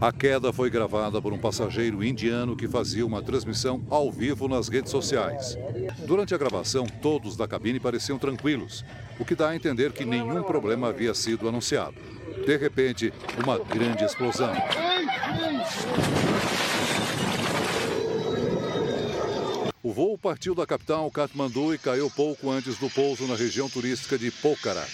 A queda foi gravada por um passageiro indiano que fazia uma transmissão ao vivo nas redes sociais. Durante a gravação, todos da cabine pareciam tranquilos, o que dá a entender que nenhum problema havia sido anunciado. De repente, uma grande explosão. O partiu da capital Katmandu e caiu pouco antes do pouso na região turística de Pokhara.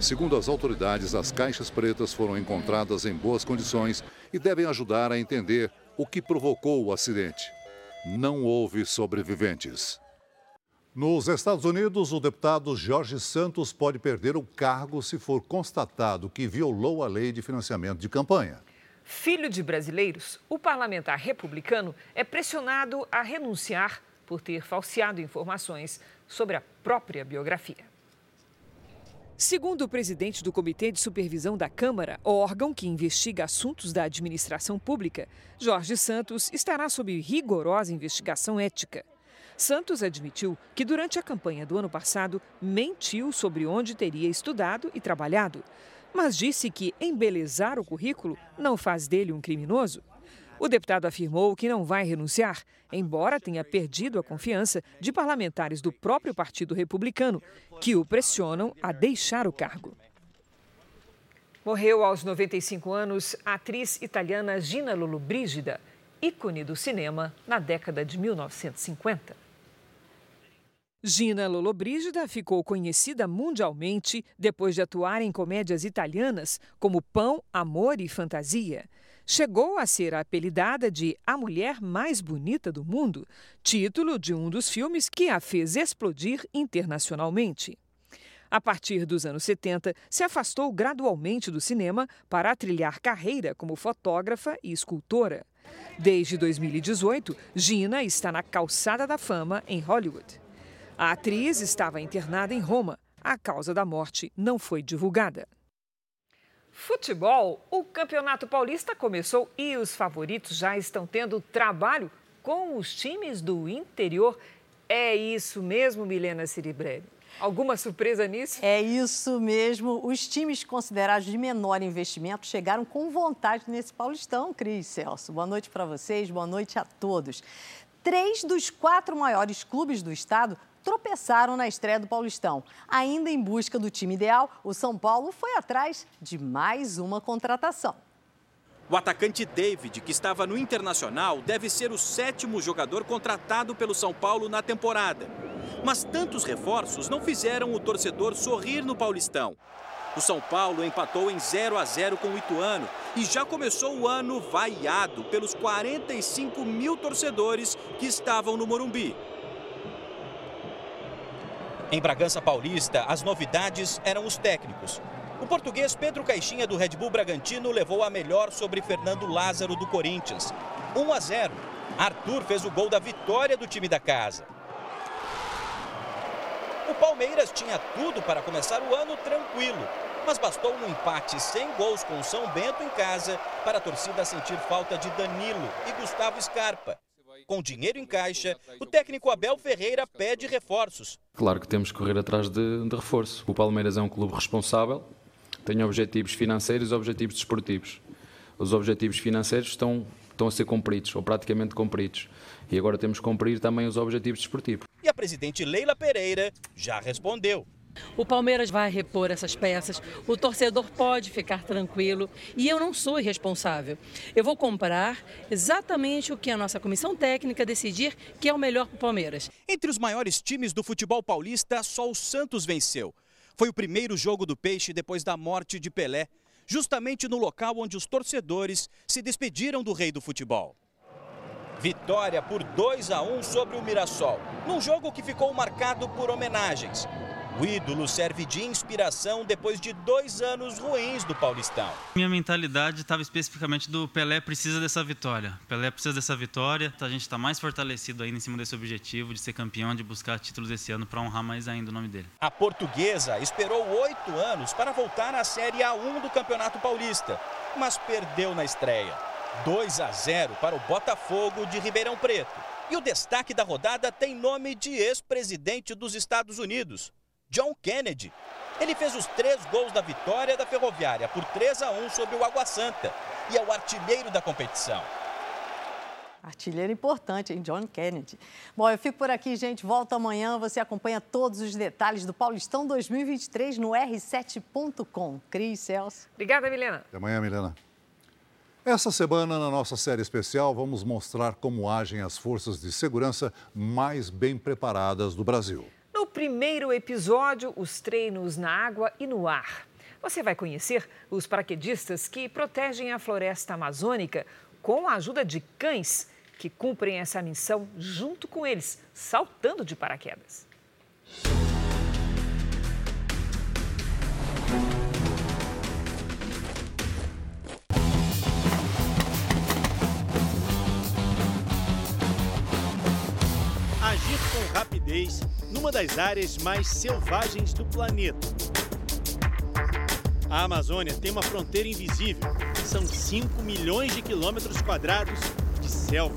Segundo as autoridades, as caixas pretas foram encontradas em boas condições e devem ajudar a entender o que provocou o acidente. Não houve sobreviventes. Nos Estados Unidos, o deputado Jorge Santos pode perder o cargo se for constatado que violou a lei de financiamento de campanha. Filho de brasileiros, o parlamentar republicano é pressionado a renunciar por ter falseado informações sobre a própria biografia. Segundo o presidente do Comitê de Supervisão da Câmara, órgão que investiga assuntos da administração pública, Jorge Santos estará sob rigorosa investigação ética. Santos admitiu que durante a campanha do ano passado mentiu sobre onde teria estudado e trabalhado, mas disse que embelezar o currículo não faz dele um criminoso. O deputado afirmou que não vai renunciar, embora tenha perdido a confiança de parlamentares do próprio Partido Republicano, que o pressionam a deixar o cargo. Morreu aos 95 anos a atriz italiana Gina Lollobrigida, ícone do cinema na década de 1950. Gina Lollobrigida ficou conhecida mundialmente depois de atuar em comédias italianas como Pão, Amor e Fantasia. Chegou a ser apelidada de A Mulher Mais Bonita do Mundo, título de um dos filmes que a fez explodir internacionalmente. A partir dos anos 70, se afastou gradualmente do cinema para trilhar carreira como fotógrafa e escultora. Desde 2018, Gina está na calçada da fama em Hollywood. A atriz estava internada em Roma. A causa da morte não foi divulgada. Futebol, o Campeonato Paulista começou e os favoritos já estão tendo trabalho com os times do interior. É isso mesmo, Milena Ciribrelli? Alguma surpresa nisso? É isso mesmo. Os times considerados de menor investimento chegaram com vontade nesse Paulistão, Cris Celso. Boa noite para vocês, boa noite a todos. Três dos quatro maiores clubes do estado tropeçaram na estreia do Paulistão. Ainda em busca do time ideal, o São Paulo foi atrás de mais uma contratação. O atacante David, que estava no Internacional, deve ser o sétimo jogador contratado pelo São Paulo na temporada. Mas tantos reforços não fizeram o torcedor sorrir no Paulistão. O São Paulo empatou em 0 a 0 com o Ituano e já começou o ano vaiado pelos 45 mil torcedores que estavam no Morumbi. Em Bragança Paulista, as novidades eram os técnicos. O português Pedro Caixinha do Red Bull Bragantino levou a melhor sobre Fernando Lázaro do Corinthians. 1 a 0. Arthur fez o gol da vitória do time da casa. O Palmeiras tinha tudo para começar o ano tranquilo, mas bastou um empate sem gols com o São Bento em casa para a torcida sentir falta de Danilo e Gustavo Scarpa. Com dinheiro em caixa, o técnico Abel Ferreira pede reforços. Claro que temos que correr atrás de, de reforço. O Palmeiras é um clube responsável, tem objetivos financeiros e objetivos desportivos. Os objetivos financeiros estão, estão a ser cumpridos, ou praticamente cumpridos. E agora temos que cumprir também os objetivos desportivos. E a presidente Leila Pereira já respondeu. O Palmeiras vai repor essas peças, o torcedor pode ficar tranquilo e eu não sou irresponsável. Eu vou comprar exatamente o que a nossa comissão técnica decidir que é o melhor para o Palmeiras. Entre os maiores times do futebol paulista, só o Santos venceu. Foi o primeiro jogo do Peixe depois da morte de Pelé, justamente no local onde os torcedores se despediram do rei do futebol. Vitória por 2 a 1 sobre o Mirassol, num jogo que ficou marcado por homenagens. O ídolo serve de inspiração depois de dois anos ruins do Paulistão. Minha mentalidade estava especificamente do Pelé precisa dessa vitória. Pelé precisa dessa vitória. A gente está mais fortalecido ainda em cima desse objetivo de ser campeão, de buscar títulos esse ano para honrar mais ainda o nome dele. A portuguesa esperou oito anos para voltar à Série A1 do Campeonato Paulista, mas perdeu na estreia. 2 a 0 para o Botafogo de Ribeirão Preto. E o destaque da rodada tem nome de ex-presidente dos Estados Unidos, John Kennedy. Ele fez os três gols da vitória da Ferroviária por 3 a 1 sobre o Água Santa e é o artilheiro da competição. Artilheiro importante, hein? John Kennedy. Bom, eu fico por aqui, gente. Volto amanhã. Você acompanha todos os detalhes do Paulistão 2023 no r7.com. Cris, Celso. Obrigada, Milena. Até amanhã, Milena. Essa semana, na nossa série especial, vamos mostrar como agem as forças de segurança mais bem preparadas do Brasil. Primeiro episódio, os treinos na água e no ar. Você vai conhecer os paraquedistas que protegem a floresta amazônica com a ajuda de cães que cumprem essa missão junto com eles, saltando de paraquedas. Agir com rapidez numa das áreas mais selvagens do planeta. A Amazônia tem uma fronteira invisível. São 5 milhões de quilômetros quadrados de selva.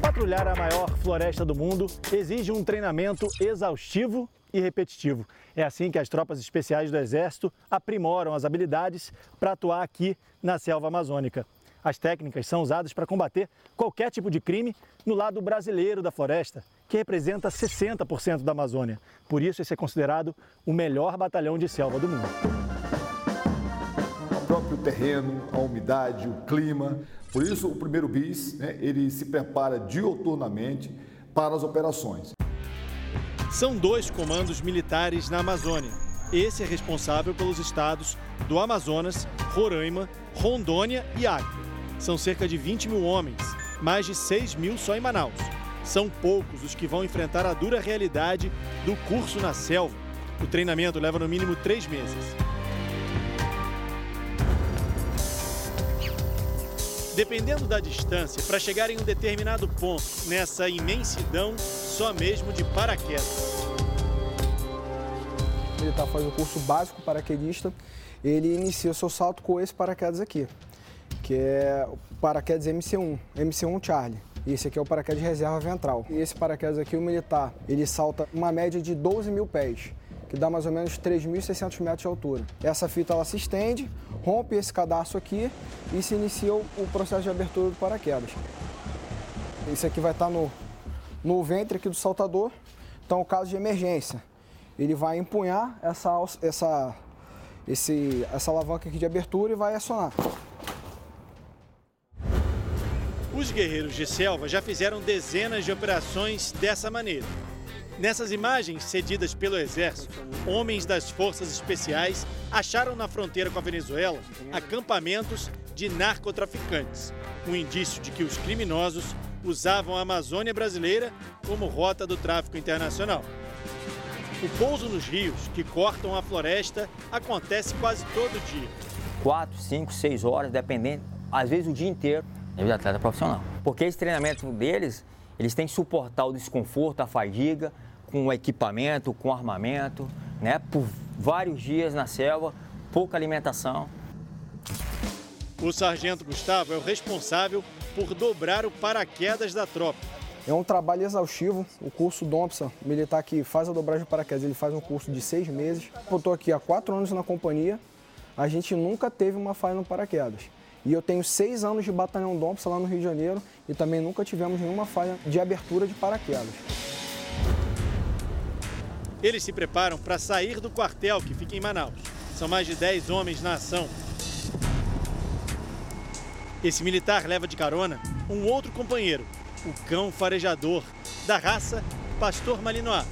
Patrulhar a maior floresta do mundo exige um treinamento exaustivo e repetitivo. É assim que as tropas especiais do Exército aprimoram as habilidades para atuar aqui na selva amazônica. As técnicas são usadas para combater qualquer tipo de crime no lado brasileiro da floresta, que representa 60% da Amazônia. Por isso, esse é considerado o melhor batalhão de selva do mundo. O próprio terreno, a umidade, o clima. Por isso, o primeiro BIS, né, ele se prepara dioturnamente para as operações. São dois comandos militares na Amazônia. Esse é responsável pelos estados do Amazonas, Roraima, Rondônia e Acre. São cerca de 20 mil homens, mais de 6 mil só em Manaus. São poucos os que vão enfrentar a dura realidade do curso na selva. O treinamento leva no mínimo três meses. Dependendo da distância, para chegar em um determinado ponto nessa imensidão, só mesmo de paraquedas. O militar faz o curso básico paraquedista, ele inicia o seu salto com esse paraquedas aqui, que é o paraquedas MC1, MC1 Charlie. Esse aqui é o paraquedas reserva ventral. E esse paraquedas aqui, o militar, ele salta uma média de 12 mil pés, que dá mais ou menos 3.600 metros de altura. Essa fita ela se estende, rompe esse cadastro aqui e se inicia o processo de abertura do paraquedas. Esse aqui vai estar no, no ventre aqui do saltador, então caso de emergência. Ele vai empunhar essa, essa, esse, essa alavanca aqui de abertura e vai acionar. Os guerreiros de selva já fizeram dezenas de operações dessa maneira. Nessas imagens cedidas pelo Exército, homens das forças especiais acharam na fronteira com a Venezuela acampamentos de narcotraficantes, um indício de que os criminosos usavam a Amazônia brasileira como rota do tráfico internacional. O pouso nos rios, que cortam a floresta, acontece quase todo dia. Quatro, cinco, seis horas, dependendo, às vezes o dia inteiro é de atleta profissional. Porque esse treinamento deles, eles têm que suportar o desconforto, a fadiga, com equipamento, com armamento, né? Por vários dias na selva, pouca alimentação. O sargento Gustavo é o responsável por dobrar o paraquedas da tropa. É um trabalho exaustivo. O curso DOMPSA, militar que faz a dobragem de paraquedas, ele faz um curso de seis meses. Eu estou aqui há quatro anos na companhia. A gente nunca teve uma falha no paraquedas. E eu tenho seis anos de batalhão Dompsa lá no Rio de Janeiro e também nunca tivemos nenhuma falha de abertura de paraquedas. Eles se preparam para sair do quartel que fica em Manaus. São mais de 10 homens na ação. Esse militar leva de carona um outro companheiro, o cão farejador, da raça Pastor Malinois.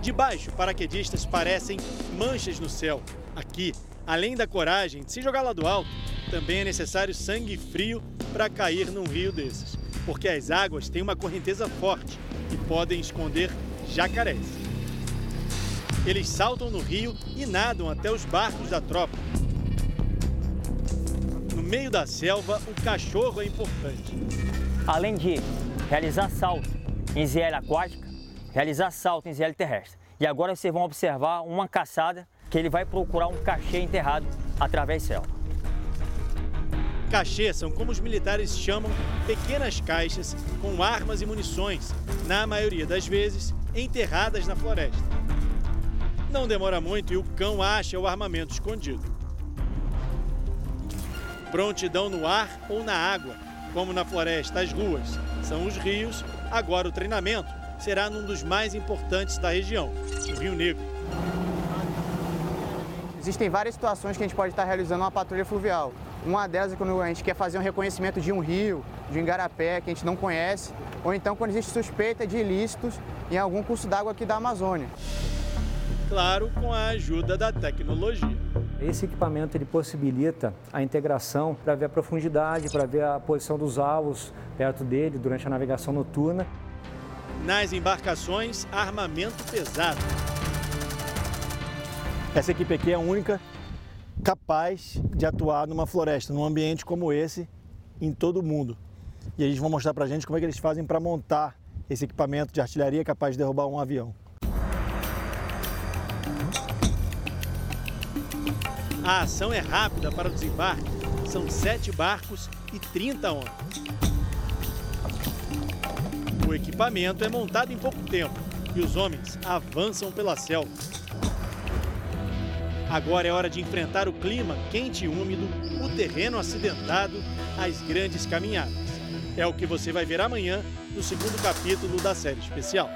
De baixo, paraquedistas parecem manchas no céu. Aqui, Além da coragem de se jogar lá do alto, também é necessário sangue frio para cair num rio desses, porque as águas têm uma correnteza forte e podem esconder jacarés. Eles saltam no rio e nadam até os barcos da tropa. No meio da selva, o cachorro é importante. Além de realizar salto em ZL aquática, realizar salto em ZL terrestre. E agora vocês vão observar uma caçada que ele vai procurar um cachê enterrado através céu. Cachê são como os militares chamam pequenas caixas com armas e munições, na maioria das vezes enterradas na floresta. Não demora muito e o cão acha o armamento escondido. Prontidão no ar ou na água, como na floresta as ruas, são os rios, agora o treinamento será num dos mais importantes da região, o Rio Negro. Existem várias situações que a gente pode estar realizando uma patrulha fluvial. Uma delas é quando a gente quer fazer um reconhecimento de um rio, de um igarapé que a gente não conhece, ou então quando existe suspeita de ilícitos em algum curso d'água aqui da Amazônia. Claro, com a ajuda da tecnologia. Esse equipamento ele possibilita a integração para ver a profundidade, para ver a posição dos alvos perto dele durante a navegação noturna. Nas embarcações, armamento pesado. Essa equipe aqui é a única capaz de atuar numa floresta, num ambiente como esse, em todo o mundo. E eles vão mostrar pra gente como é que eles fazem para montar esse equipamento de artilharia capaz de derrubar um avião. A ação é rápida para o desembarque. São sete barcos e 30 homens. O equipamento é montado em pouco tempo e os homens avançam pela selva. Agora é hora de enfrentar o clima quente e úmido, o terreno acidentado, as grandes caminhadas. É o que você vai ver amanhã no segundo capítulo da série especial.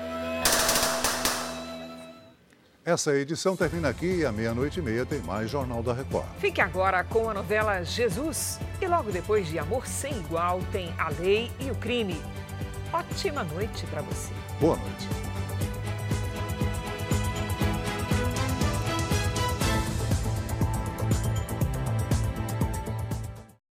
Essa edição termina aqui e à meia-noite e meia tem mais Jornal da Record. Fique agora com a novela Jesus. E logo depois de Amor Sem Igual tem A Lei e o Crime. Ótima noite para você. Boa noite.